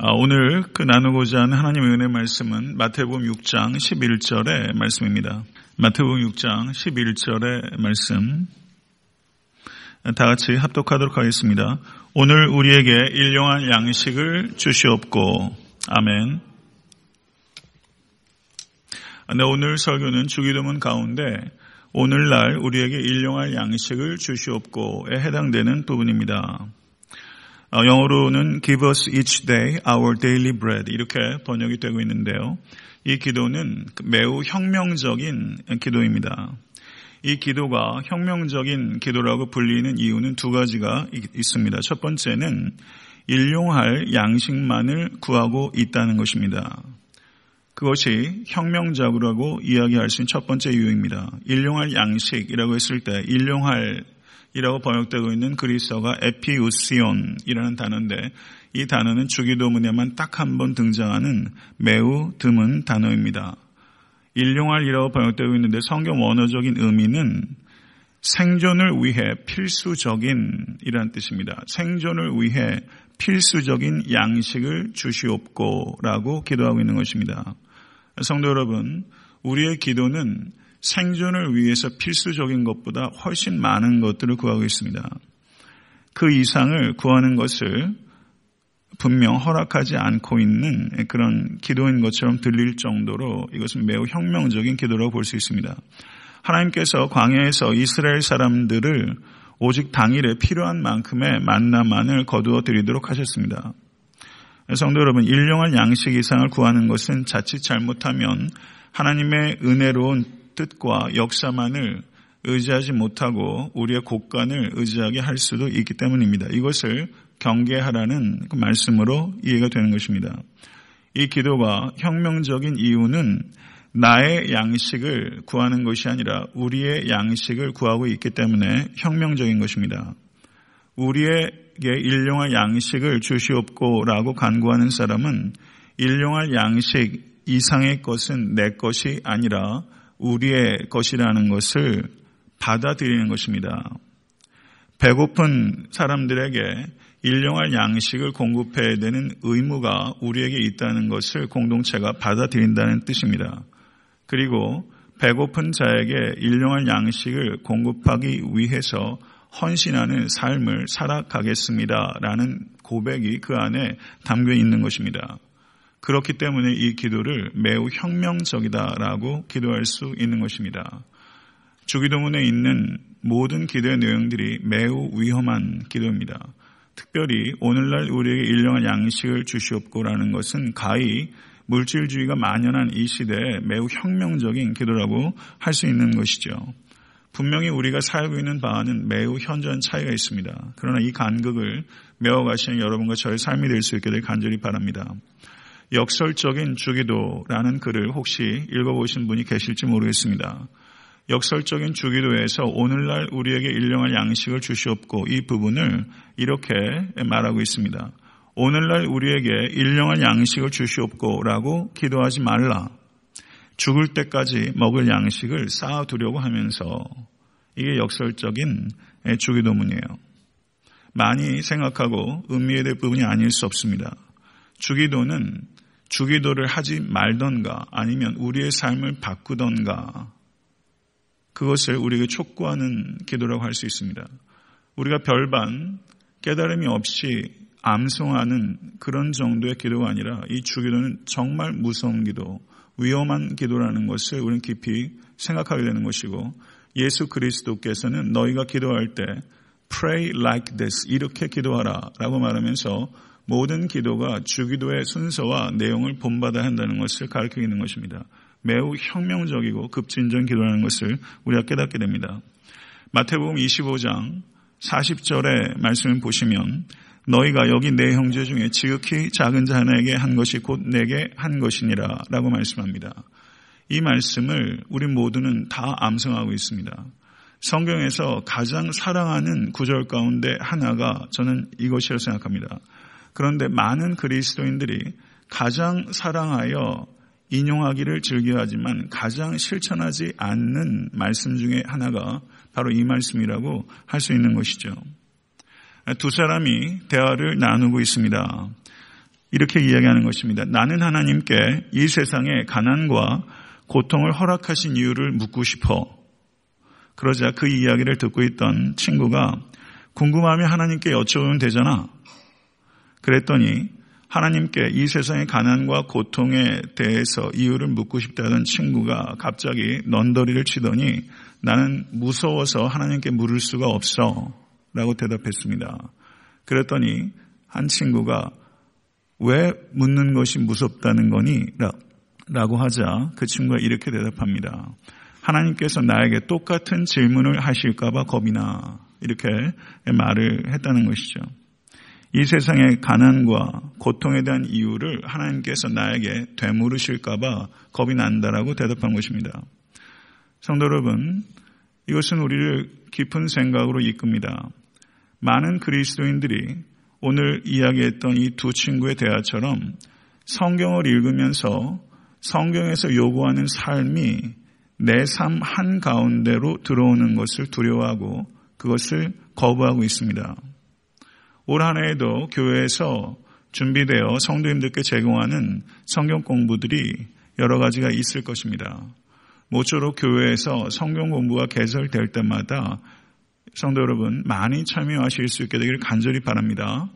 아, 오늘 그 나누고자 하는 하나님의 은혜 말씀은 마태복음 6장 11절의 말씀입니다. 마태복음 6장 11절의 말씀 다 같이 합독하도록 하겠습니다. 오늘 우리에게 일용할 양식을 주시옵고 아멘. 네, 오늘 설교는 주기도문 가운데 오늘날 우리에게 일용할 양식을 주시옵고에 해당되는 부분입니다. 어, 영어로는 Give us each day our daily bread 이렇게 번역이 되고 있는데요. 이 기도는 매우 혁명적인 기도입니다. 이 기도가 혁명적인 기도라고 불리는 이유는 두 가지가 있습니다. 첫 번째는 일용할 양식만을 구하고 있다는 것입니다. 그것이 혁명적으로 이야기할 수 있는 첫 번째 이유입니다. 일용할 양식이라고 했을 때 일용할 이라고 번역되고 있는 그리스어가 에피우시온이라는 단어인데 이 단어는 주기도문에만 딱 한 번 등장하는 매우 드문 단어입니다. 일용할이라고 번역되고 있는데 성경 원어적인 의미는 생존을 위해 필수적인 이라는 뜻입니다. 생존을 위해 필수적인 양식을 주시옵고라고 기도하고 있는 것입니다. 성도 여러분, 우리의 기도는 생존을 위해서 필수적인 것보다 훨씬 많은 것들을 구하고 있습니다. 그 이상을 구하는 것을 분명 허락하지 않고 있는 그런 기도인 것처럼 들릴 정도로 이것은 매우 혁명적인 기도라고 볼 수 있습니다. 하나님께서 광야에서 이스라엘 사람들을 오직 당일에 필요한 만큼의 만나만을 거두어 드리도록 하셨습니다. 성도 여러분, 일용할 양식 이상을 구하는 것은 자칫 잘못하면 하나님의 은혜로운 뜻과 역사만을 의지하지 못하고 우리의 곡간을 의지하게 할 수도 있기 때문입니다. 이것을 경계하라는 그 말씀으로 이해가 되는 것입니다. 이 기도가 혁명적인 이유는 나의 양식을 구하는 것이 아니라 우리의 양식을 구하고 있기 때문에 혁명적인 것입니다. 우리에게 일용할 양식을 주시옵고라고 간구하는 사람은 일용할 양식 이상의 것은 내 것이 아니라 우리의 것이라는 것을 받아들이는 것입니다. 배고픈 사람들에게 일용할 양식을 공급해야 되는 의무가 우리에게 있다는 것을 공동체가 받아들인다는 뜻입니다. 그리고 배고픈 자에게 일용할 양식을 공급하기 위해서 헌신하는 삶을 살아가겠습니다. 라는 고백이 그 안에 담겨 있는 것입니다. 그렇기 때문에 이 기도를 매우 혁명적이다라고 기도할 수 있는 것입니다. 주기도문에 있는 모든 기도의 내용들이 매우 위험한 기도입니다. 특별히 오늘날 우리에게 일용한 양식을 주시옵고라는 것은 가히 물질주의가 만연한 이 시대에 매우 혁명적인 기도라고 할 수 있는 것이죠. 분명히 우리가 살고 있는 바와는 매우 현저한 차이가 있습니다. 그러나 이 간극을 메워가시는 여러분과 저의 삶이 될 수 있게 될 간절히 바랍니다. 역설적인 주기도라는 글을 혹시 읽어보신 분이 계실지 모르겠습니다. 역설적인 주기도에서 오늘날 우리에게 일용할 양식을 주시옵고 이 부분을 이렇게 말하고 있습니다. 오늘날 우리에게 일용할 양식을 주시옵고라고 기도하지 말라. 죽을 때까지 먹을 양식을 쌓아두려고 하면서 이게 역설적인 주기도문이에요. 많이 생각하고 의미에 대한 부분이 아닐 수 없습니다. 주기도는 주기도를 하지 말던가 아니면 우리의 삶을 바꾸던가 그것을 우리에게 촉구하는 기도라고 할 수 있습니다. 우리가 별반 깨달음이 없이 암송하는 그런 정도의 기도가 아니라 이 주기도는 정말 무서운 기도, 위험한 기도라는 것을 우리는 깊이 생각하게 되는 것이고 예수 그리스도께서는 너희가 기도할 때 pray like this 이렇게 기도하라 라고 말하면서 모든 기도가 주기도의 순서와 내용을 본받아야 한다는 것을 가르치고 있는 것입니다. 매우 혁명적이고 급진전 기도라는 것을 우리가 깨닫게 됩니다. 마태복음 25장 40절의 말씀을 보시면 너희가 여기 내 형제 중에 지극히 작은 자 하나에게 한 것이 곧 내게 한 것이니라 라고 말씀합니다. 이 말씀을 우리 모두는 다 암송하고 있습니다. 성경에서 가장 사랑하는 구절 가운데 하나가 저는 이것이라고 생각합니다. 그런데 많은 그리스도인들이 가장 사랑하여 인용하기를 즐겨하지만 가장 실천하지 않는 말씀 중에 하나가 바로 이 말씀이라고 할 수 있는 것이죠. 두 사람이 대화를 나누고 있습니다. 이렇게 이야기하는 것입니다. 나는 하나님께 이 세상에 가난과 고통을 허락하신 이유를 묻고 싶어. 그러자 그 이야기를 듣고 있던 친구가 궁금하면 하나님께 여쭤보면 되잖아. 그랬더니 하나님께 이 세상의 가난과 고통에 대해서 이유를 묻고 싶다던 친구가 갑자기 넌더리를 치더니 나는 무서워서 하나님께 물을 수가 없어. 라고 대답했습니다. 그랬더니 한 친구가 왜 묻는 것이 무섭다는 거니? 라고 하자 그 친구가 이렇게 대답합니다. 하나님께서 나에게 똑같은 질문을 하실까봐 겁이 나. 이렇게 말을 했다는 것이죠. 이 세상의 가난과 고통에 대한 이유를 하나님께서 나에게 되물으실까봐 겁이 난다라고 대답한 것입니다. 성도 여러분, 이것은 우리를 깊은 생각으로 이끕니다. 많은 그리스도인들이 오늘 이야기했던 이 두 친구의 대화처럼 성경을 읽으면서 성경에서 요구하는 삶이 내 삶 한가운데로 들어오는 것을 두려워하고 그것을 거부하고 있습니다. 올 한 해에도 교회에서 준비되어 성도님들께 제공하는 성경 공부들이 여러 가지가 있을 것입니다. 모쪼록 교회에서 성경 공부가 개설될 때마다 성도 여러분 많이 참여하실 수 있게 되기를 간절히 바랍니다.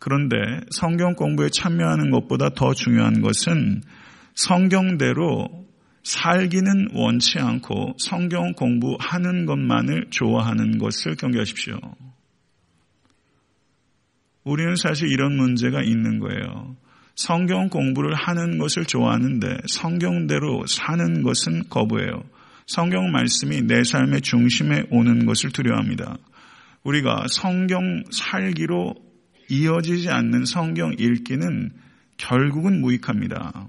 그런데 성경 공부에 참여하는 것보다 더 중요한 것은 성경대로 살기는 원치 않고 성경 공부하는 것만을 좋아하는 것을 경계하십시오. 우리는 사실 이런 문제가 있는 거예요. 성경 공부를 하는 것을 좋아하는데 성경대로 사는 것은 거부해요. 성경 말씀이 내 삶의 중심에 오는 것을 두려워합니다. 우리가 성경 살기로 이어지지 않는 성경 읽기는 결국은 무익합니다.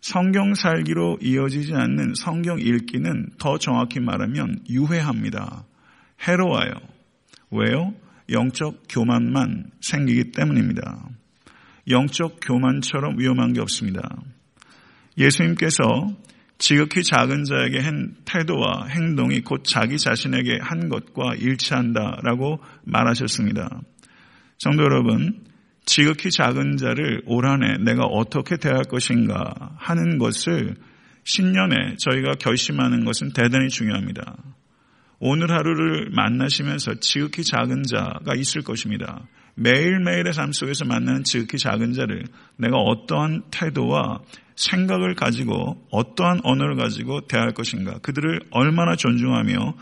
성경 살기로 이어지지 않는 성경 읽기는 더 정확히 말하면 유해합니다. 해로워요. 왜요? 영적 교만만 생기기 때문입니다. 영적 교만처럼 위험한 게 없습니다. 예수님께서 지극히 작은 자에게 한 태도와 행동이 곧 자기 자신에게 한 것과 일치한다라고 말하셨습니다. 성도 여러분, 지극히 작은 자를 올 한해 내가 어떻게 대할 것인가 하는 것을 신년에 저희가 결심하는 것은 대단히 중요합니다. 오늘 하루를 만나시면서 지극히 작은 자가 있을 것입니다. 매일매일의 삶 속에서 만나는 지극히 작은 자를 내가 어떠한 태도와 생각을 가지고 어떠한 언어를 가지고 대할 것인가 그들을 얼마나 존중하며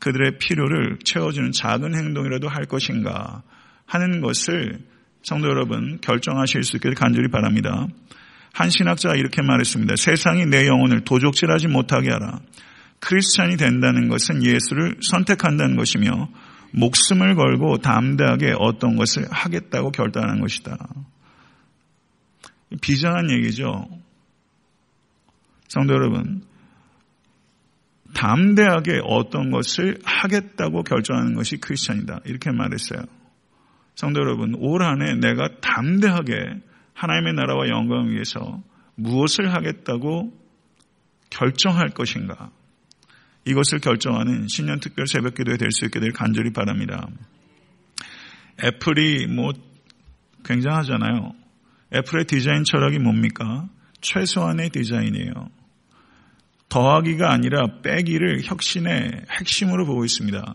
그들의 필요를 채워주는 작은 행동이라도 할 것인가 하는 것을 성도 여러분 결정하실 수 있기를 간절히 바랍니다. 한 신학자가 이렇게 말했습니다. 세상이 내 영혼을 도적질하지 못하게 하라. 크리스찬이 된다는 것은 예수를 선택한다는 것이며 목숨을 걸고 담대하게 어떤 것을 하겠다고 결단하는 것이다. 비장한 얘기죠. 성도 여러분, 담대하게 어떤 것을 하겠다고 결정하는 것이 크리스찬이다. 이렇게 말했어요. 성도 여러분, 올 한 해 내가 담대하게 하나님의 나라와 영광을 위해서 무엇을 하겠다고 결정할 것인가? 이것을 결정하는 신년 특별 새벽 기도에 될 수 있게 될 간절히 바랍니다. 애플이 뭐 굉장하잖아요. 애플의 디자인 철학이 뭡니까? 최소한의 디자인이에요. 더하기가 아니라 빼기를 혁신의 핵심으로 보고 있습니다.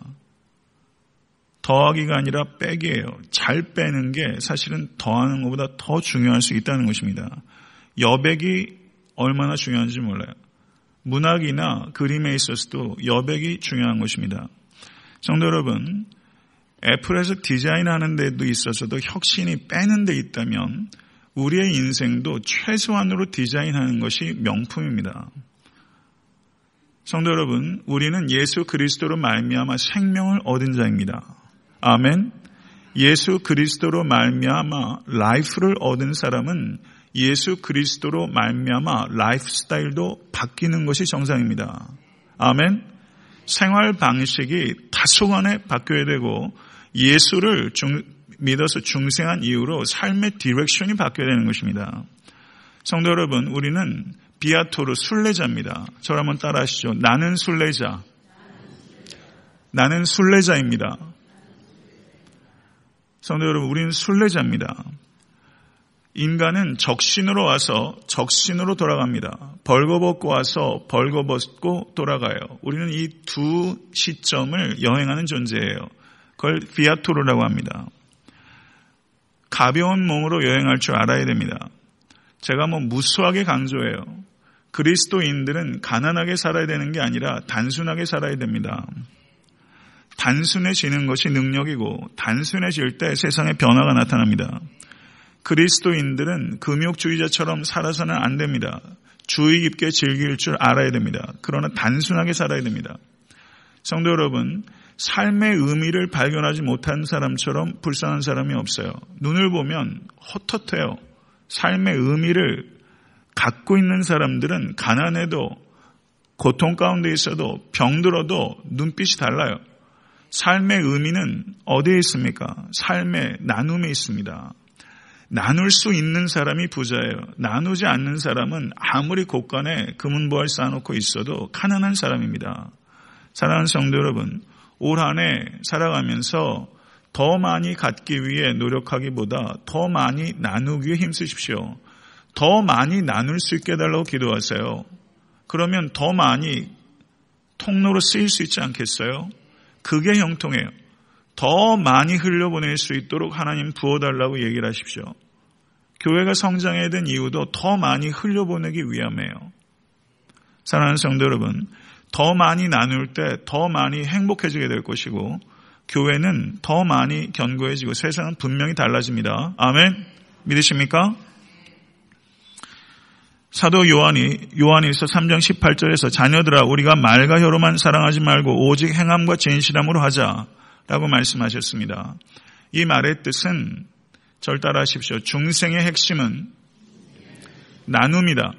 더하기가 아니라 빼기예요. 잘 빼는 게 사실은 더하는 것보다 더 중요할 수 있다는 것입니다. 여백이 얼마나 중요한지 몰라요. 문학이나 그림에 있어서도 여백이 중요한 것입니다. 성도 여러분, 애플에서 디자인하는 데도 있어서도 혁신이 빼는 데 있다면 우리의 인생도 최소한으로 디자인하는 것이 명품입니다. 성도 여러분, 우리는 예수 그리스도로 말미암아 생명을 얻은 자입니다. 아멘. 예수 그리스도로 말미암아 라이프를 얻은 사람은 예수 그리스도로 말미암아 라이프 스타일도 바뀌는 것이 정상입니다. 아멘. 생활 방식이 다소간에 바뀌어야 되고 예수를 중, 믿어서 중생한 이후로 삶의 direction이 바뀌어야 되는 것입니다. 성도 여러분, 우리는 viator 순례자입니다. 저를 한번 따라 하시죠. 나는 순례자. 나는 순례자입니다. 성도 여러분, 우리는 순례자입니다. 인간은 적신으로 와서 적신으로 돌아갑니다. 벌거벗고 와서 벌거벗고 돌아가요. 우리는 이 두 시점을 여행하는 존재예요. 그걸 비아토르라고 합니다. 가벼운 몸으로 여행할 줄 알아야 됩니다. 제가 뭐 무수하게 강조해요. 그리스도인들은 가난하게 살아야 되는 게 아니라 단순하게 살아야 됩니다. 단순해지는 것이 능력이고 단순해질 때 세상에 변화가 나타납니다. 그리스도인들은 금욕주의자처럼 살아서는 안 됩니다. 주의 깊게 즐길 줄 알아야 됩니다. 그러나 단순하게 살아야 됩니다. 성도 여러분, 삶의 의미를 발견하지 못한 사람처럼 불쌍한 사람이 없어요. 눈을 보면 헛헛해요. 삶의 의미를 갖고 있는 사람들은 가난해도 고통 가운데 있어도 병들어도 눈빛이 달라요. 삶의 의미는 어디에 있습니까? 삶의 나눔에 있습니다. 나눌 수 있는 사람이 부자예요. 나누지 않는 사람은 아무리 곳간에 금은보화를 쌓아놓고 있어도 가난한 사람입니다. 사랑하는 성도 여러분, 올 한 해 살아가면서 더 많이 갖기 위해 노력하기보다 더 많이 나누기 위해 힘쓰십시오. 더 많이 나눌 수 있게 해달라고 기도하세요. 그러면 더 많이 통로로 쓰일 수 있지 않겠어요? 그게 형통해요. 더 많이 흘려보낼 수 있도록 하나님 부어달라고 얘기를 하십시오. 교회가 성장해야 된 이유도 더 많이 흘려보내기 위함이에요. 사랑하는 성도 여러분, 더 많이 나눌 때 더 많이 행복해지게 될 것이고, 교회는 더 많이 견고해지고 세상은 분명히 달라집니다. 아멘? 믿으십니까? 사도 요한이 요한일서 3장 18절에서 자녀들아 우리가 말과 혀로만 사랑하지 말고 오직 행함과 진실함으로 하자 라고 말씀하셨습니다. 이 말의 뜻은 절 따라하십시오. 중생의 핵심은 나눔이다.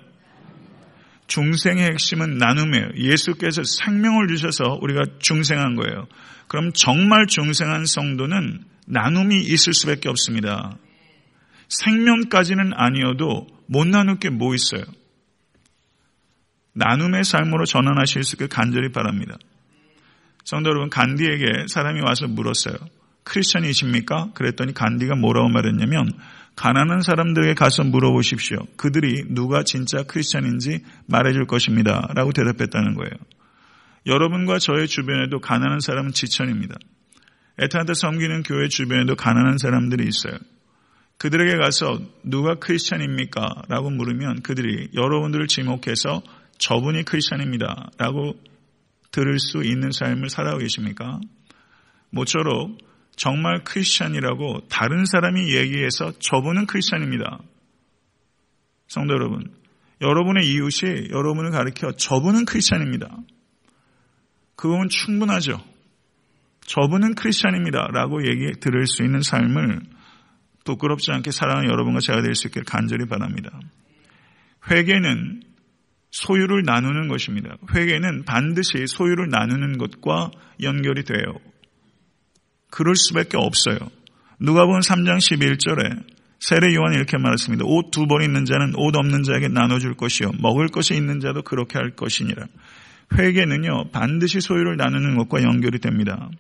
중생의 핵심은 나눔이에요. 예수께서 생명을 주셔서 우리가 중생한 거예요. 그럼 정말 중생한 성도는 나눔이 있을 수밖에 없습니다. 생명까지는 아니어도 못 나눌 게 뭐 있어요? 나눔의 삶으로 전환하실 수 있게 간절히 바랍니다. 성도 여러분, 간디에게 사람이 와서 물었어요. 크리스천이십니까? 그랬더니 간디가 뭐라고 말했냐면, 가난한 사람들에게 가서 물어보십시오. 그들이 누가 진짜 크리스천인지 말해줄 것입니다. 라고 대답했다는 거예요. 여러분과 저의 주변에도 가난한 사람은 지천입니다. 에탄한테 섬기는 교회 주변에도 가난한 사람들이 있어요. 그들에게 가서 누가 크리스찬입니까? 라고 물으면 그들이 여러분들을 지목해서 저분이 크리스찬입니다. 라고 들을 수 있는 삶을 살아가고 계십니까? 모쪼록 정말 크리스찬이라고 다른 사람이 얘기해서 저분은 크리스찬입니다. 성도 여러분, 여러분의 이웃이 여러분을 가리켜 저분은 크리스찬입니다. 그건 충분하죠. 저분은 크리스찬입니다. 라고 얘기 들을 수 있는 삶을 부끄럽지 않게 사랑하는 여러분과 제가 될 수 있기를 간절히 바랍니다. 회개는 소유를 나누는 것입니다. 회개는 반드시 소유를 나누는 것과 연결이 돼요. 그럴 수밖에 없어요. 누가 본 3장 11절에 세례 요한이 이렇게 말했습니다. 옷 두 벌 있는 자는 옷 없는 자에게 나눠줄 것이요. 먹을 것이 있는 자도 그렇게 할 것이니라. 회개는요, 반드시 소유를 나누는 것과 연결이 됩니다.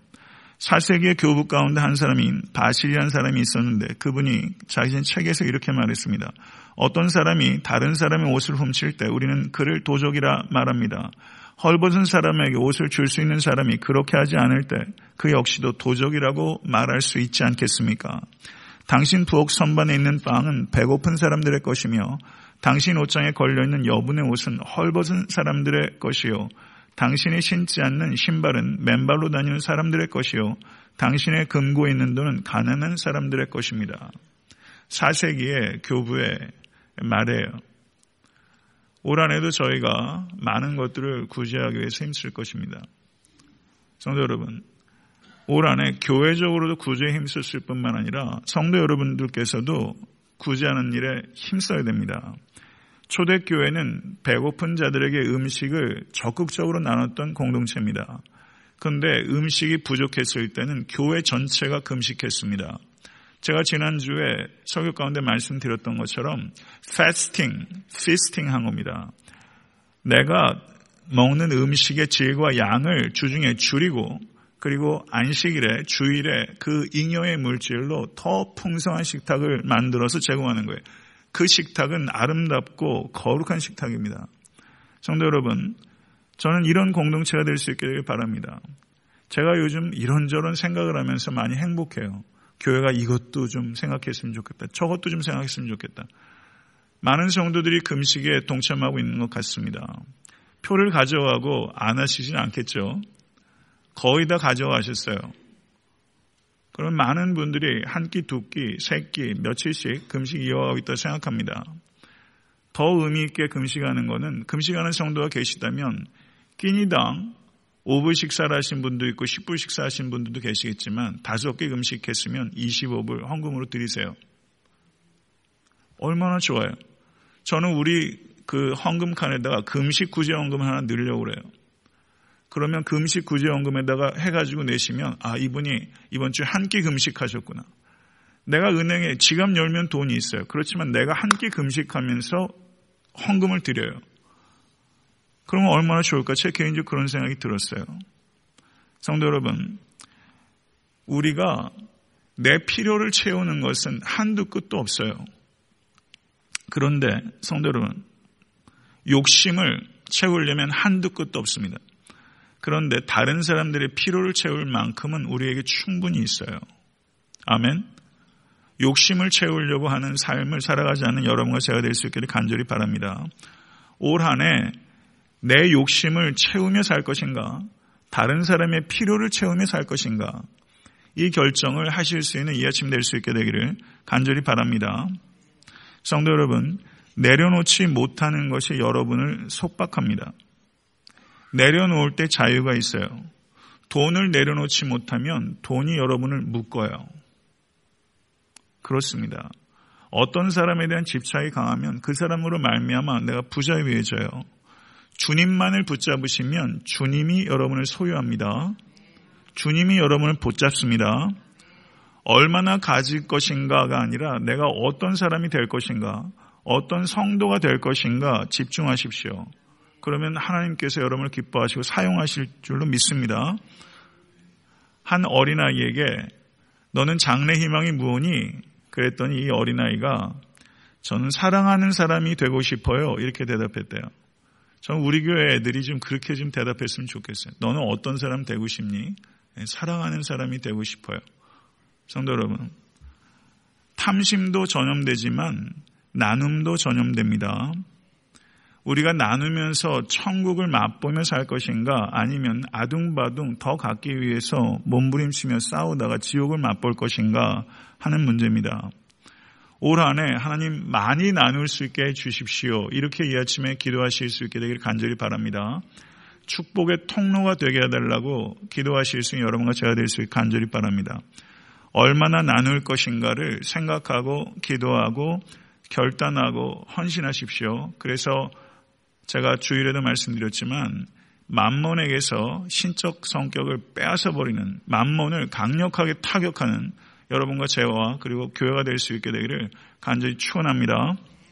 4세기의 교부 가운데 한 사람인 바실이라는 사람이 있었는데 그분이 자신 책에서 이렇게 말했습니다. 어떤 사람이 다른 사람의 옷을 훔칠 때 우리는 그를 도적이라 말합니다. 헐벗은 사람에게 옷을 줄 수 있는 사람이 그렇게 하지 않을 때 그 역시도 도적이라고 말할 수 있지 않겠습니까? 당신 부엌 선반에 있는 빵은 배고픈 사람들의 것이며 당신 옷장에 걸려있는 여분의 옷은 헐벗은 사람들의 것이요. 당신이 신지 않는 신발은 맨발로 다니는 사람들의 것이요. 당신의 금고에 있는 돈은 가난한 사람들의 것입니다. 4세기의 교부의 말이에요. 올 한해도 저희가 많은 것들을 구제하기 위해서 힘쓸 것입니다. 성도 여러분, 올 한해 교회적으로도 구제에 힘쓸 뿐만 아니라 성도 여러분들께서도 구제하는 일에 힘써야 됩니다. 초대교회는 배고픈 자들에게 음식을 적극적으로 나눴던 공동체입니다. 그런데 음식이 부족했을 때는 교회 전체가 금식했습니다. 제가 지난주에 설교 가운데 말씀드렸던 것처럼 fasting, feasting 한 겁니다. 내가 먹는 음식의 질과 양을 주중에 줄이고 그리고 안식일에 주일에 그 잉여의 물질로 더 풍성한 식탁을 만들어서 제공하는 거예요. 그 식탁은 아름답고 거룩한 식탁입니다. 성도 여러분, 저는 이런 공동체가 될수 되길 바랍니다. 제가 요즘 이런저런 생각을 하면서 많이 행복해요. 교회가 이것도 좀 생각했으면 좋겠다. 저것도 좀 생각했으면 좋겠다. 많은 성도들이 금식에 동참하고 있는 것 같습니다. 표를 가져가고 안 하시진 않겠죠. 거의 다 가져가셨어요. 그럼 많은 분들이 한 끼, 두 끼, 세 끼, 며칠씩 금식 이어가고 있다고 생각합니다. 더 의미 있게 금식하는 것은 금식하는 성도가 계시다면 끼니당 5불 식사를 하신 분도 있고 10불 식사하신 분들도 계시겠지만 다섯 개 금식했으면 25불 헌금으로 드리세요. 얼마나 좋아요. 저는 우리 그 헌금 칸에다가 금식 구제 헌금 하나 넣으려고 그래요. 그러면 금식 구제 헌금에다가 해가지고 내시면 아 이분이 이번 주에 한 끼 금식하셨구나. 내가 은행에 지갑 열면 돈이 있어요. 그렇지만 내가 한 끼 금식하면서 헌금을 드려요. 그러면 얼마나 좋을까? 제 개인적으로 그런 생각이 들었어요. 성도 여러분, 우리가 내 필요를 채우는 것은 한두 끝도 없어요. 그런데 성도 여러분, 욕심을 채우려면 한두 끝도 없습니다. 그런데 다른 사람들의 필요를 채울 만큼은 우리에게 충분히 있어요. 아멘. 욕심을 채우려고 하는 삶을 살아가지 않는 여러분과 제가 될 수 있기를 간절히 바랍니다. 올 한해 내 욕심을 채우며 살 것인가? 다른 사람의 필요를 채우며 살 것인가? 이 결정을 하실 수 있는 이 아침 될 수 있게 되기를 간절히 바랍니다. 성도 여러분, 내려놓지 못하는 것이 여러분을 속박합니다. 내려놓을 때 자유가 있어요. 돈을 내려놓지 못하면 돈이 여러분을 묶어요. 그렇습니다. 어떤 사람에 대한 집착이 강하면 그 사람으로 말미암아 내가 부자유해져요. 주님만을 붙잡으시면 주님이 여러분을 소유합니다. 주님이 여러분을 붙잡습니다. 얼마나 가질 것인가가 아니라 내가 어떤 사람이 될 것인가, 어떤 성도가 될 것인가 집중하십시오. 그러면 하나님께서 여러분을 기뻐하시고 사용하실 줄로 믿습니다. 한 어린아이에게 너는 장래 희망이 무엇니? 그랬더니 이 어린아이가 저는 사랑하는 사람이 되고 싶어요. 이렇게 대답했대요. 저는 우리 교회 애들이 좀 그렇게 좀 대답했으면 좋겠어요. 너는 어떤 사람 되고 싶니? 네, 사랑하는 사람이 되고 싶어요. 성도 여러분, 탐심도 전염되지만 나눔도 전염됩니다. 우리가 나누면서 천국을 맛보며 살 것인가 아니면 아둥바둥 더 갖기 위해서 몸부림치며 싸우다가 지옥을 맛볼 것인가 하는 문제입니다. 올 한 해 하나님 많이 나눌 수 있게 해 주십시오. 이렇게 이 아침에 기도하실 수 있게 되길 간절히 바랍니다. 축복의 통로가 되게 해달라고 기도하실 수 있는 여러분과 제가 될 수 있게 간절히 바랍니다. 얼마나 나눌 것인가를 생각하고 기도하고 결단하고 헌신하십시오. 그래서 제가 주일에도 말씀드렸지만 만몬에게서 신적 성격을 빼앗아 버리는 만몬을 강력하게 타격하는 여러분과 제와 그리고 교회가 될 수 있게 되기를 간절히 축원합니다.